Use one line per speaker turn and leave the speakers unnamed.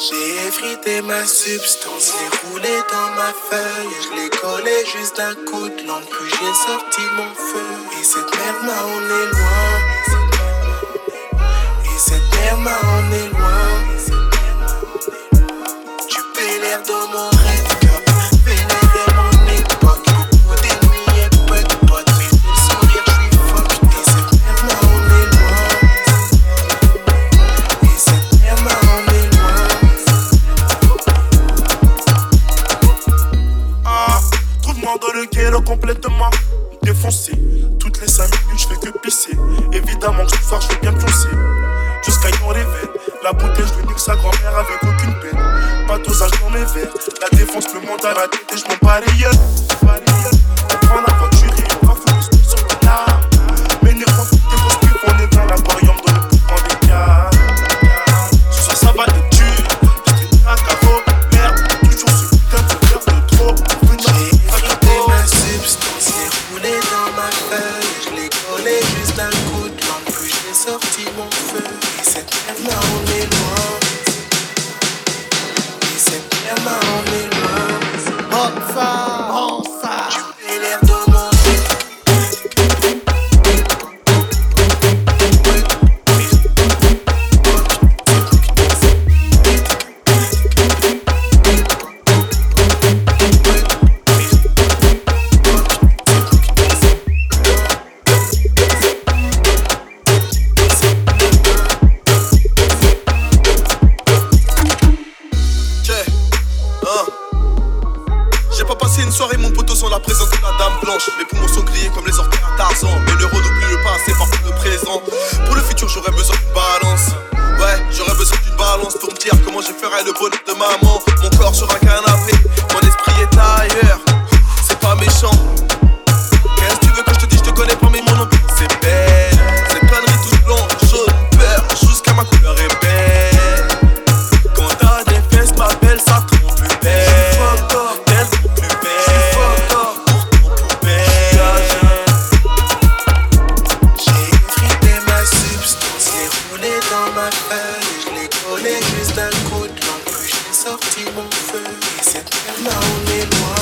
J'ai effrité ma substance, l'ai roulé dans ma feuille. Je l'ai collé juste d'un coup de langue, puis j'ai sorti mon feu. Et cette merde m'a emmené loin. Et cette merde m'a emmené loin. Tu payes l'air dans mon
complètement défoncé. Toutes les 5 minutes, je fais que pisser. Évidemment que ce soir, je vais bien pioncer. Jusqu'à en réveil. La bouteille, je nique sa grand-mère avec aucune peine. Pas dosage dans mes verres. La défense me monte à la tête et je m'en
J'ai
pas passé une soirée, mon poteau, sans la présence de la dame blanche. Mes poumons sont grillés comme les orteils à Tarzan. Mais l'euro n'oublie le passé par le présent. Pour le futur, j'aurais besoin d'une balance. Ouais, j'aurais besoin d'une balance pour me dire comment je ferai le bonheur de maman. Mon corps sera Is it lonely one?